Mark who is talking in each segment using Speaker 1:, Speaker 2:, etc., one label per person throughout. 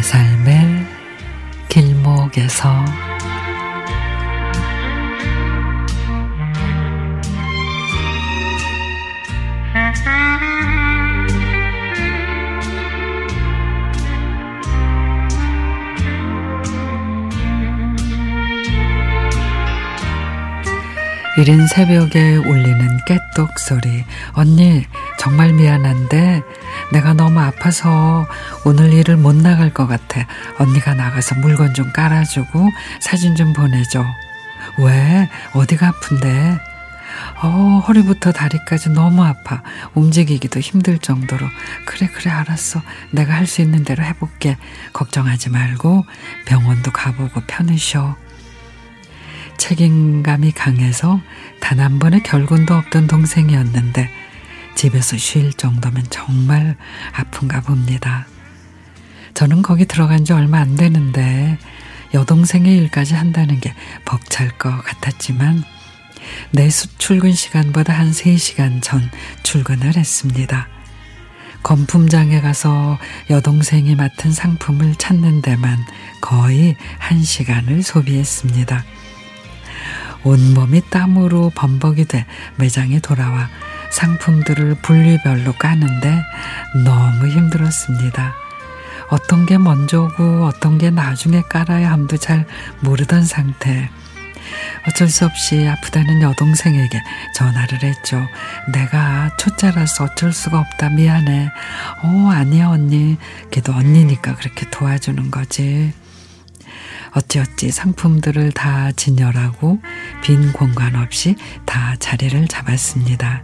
Speaker 1: 내 삶의 길목에서 이른 새벽에 울리는 깨똑 소리. 언니, 정말 미안한데 내가 너무 아파서 오늘 일을 못 나갈 것 같아. 언니가 나가서 물건 좀 깔아주고 사진 좀 보내줘. 왜? 어디가 아픈데? 어, 허리부터 다리까지 너무 아파. 움직이기도 힘들 정도로. 그래, 그래, 알았어. 내가 할 수 있는 대로 해볼게. 걱정하지 말고 병원도 가보고 편히 쉬어. 책임감이 강해서 단 한 번의 결근도 없던 동생이었는데 집에서 쉴 정도면 정말 아픈가 봅니다. 저는 거기 들어간 지 얼마 안 되는데 여동생의 일까지 한다는 게 벅찰 것 같았지만 내 출근 시간보다 한 3시간 전 출근을 했습니다. 건품장에 가서 여동생이 맡은 상품을 찾는 데만 거의 1시간을 소비했습니다. 온몸이 땀으로 범벅이 돼 매장에 돌아와 상품들을 분류별로 까는데 너무 힘들었습니다. 어떤 게 먼저고 어떤 게 나중에 깔아야 함도 잘 모르던 상태. 어쩔 수 없이 아프다는 여동생에게 전화를 했죠. 내가 초짜라서 어쩔 수가 없다. 미안해. 어, 아니야, 언니. 걔도 언니니까 그렇게 도와주는 거지. 어찌어찌 상품들을 다 진열하고 빈 공간 없이 다 자리를 잡았습니다.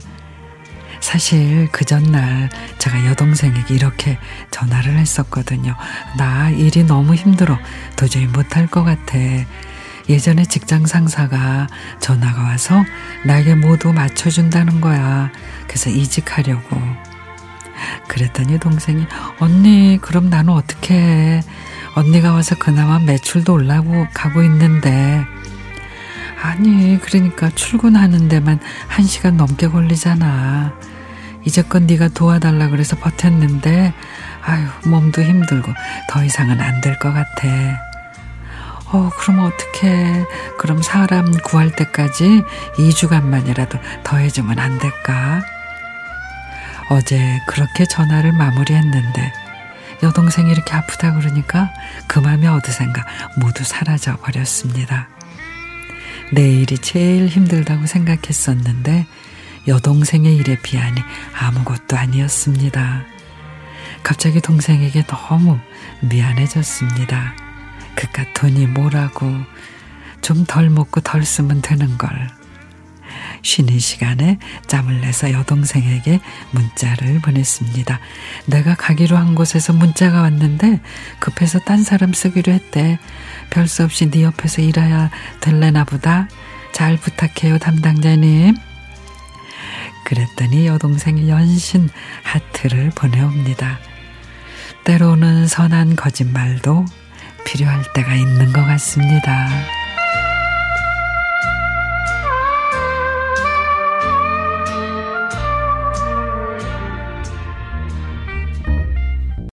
Speaker 1: 사실 그 전날 제가 여동생에게 이렇게 전화를 했었거든요. 나 일이 너무 힘들어. 도저히 못할 것 같아. 예전에 직장 상사가 전화가 와서 나에게 모두 맞춰준다는 거야. 그래서 이직하려고. 그랬더니 동생이 언니 그럼 나는 어떻게 해? 언니가 와서 그나마 매출도 올라고 가고 있는데 아니 그러니까 출근하는 데만 한 시간 넘게 걸리잖아. 이제껏 네가 도와달라 그래서 버텼는데 아유 몸도 힘들고 더 이상은 안 될 것 같아. 어 그럼 어떻게 그럼 사람 구할 때까지 2주간만이라도 더 해주면 안 될까? 어제 그렇게 전화를 마무리했는데 여동생이 이렇게 아프다 그러니까 그 마음이 어디선가 모두 사라져 버렸습니다. 내일이 제일 힘들다고 생각했었는데 여동생의 일에 비하니 아무것도 아니었습니다. 갑자기 동생에게 너무 미안해졌습니다. 그깟 돈이 뭐라고 좀 덜 먹고 덜 쓰면 되는 걸. 쉬는 시간에 짬을 내서 여동생에게 문자를 보냈습니다. 내가 가기로 한 곳에서 문자가 왔는데 급해서 딴 사람 쓰기로 했대. 별 수 없이 네 옆에서 일해야 될래나 보다. 잘 부탁해요, 담당자님. 그랬더니 여동생이 연신 하트를 보내옵니다. 때로는 선한 거짓말도 필요할 때가 있는 것 같습니다.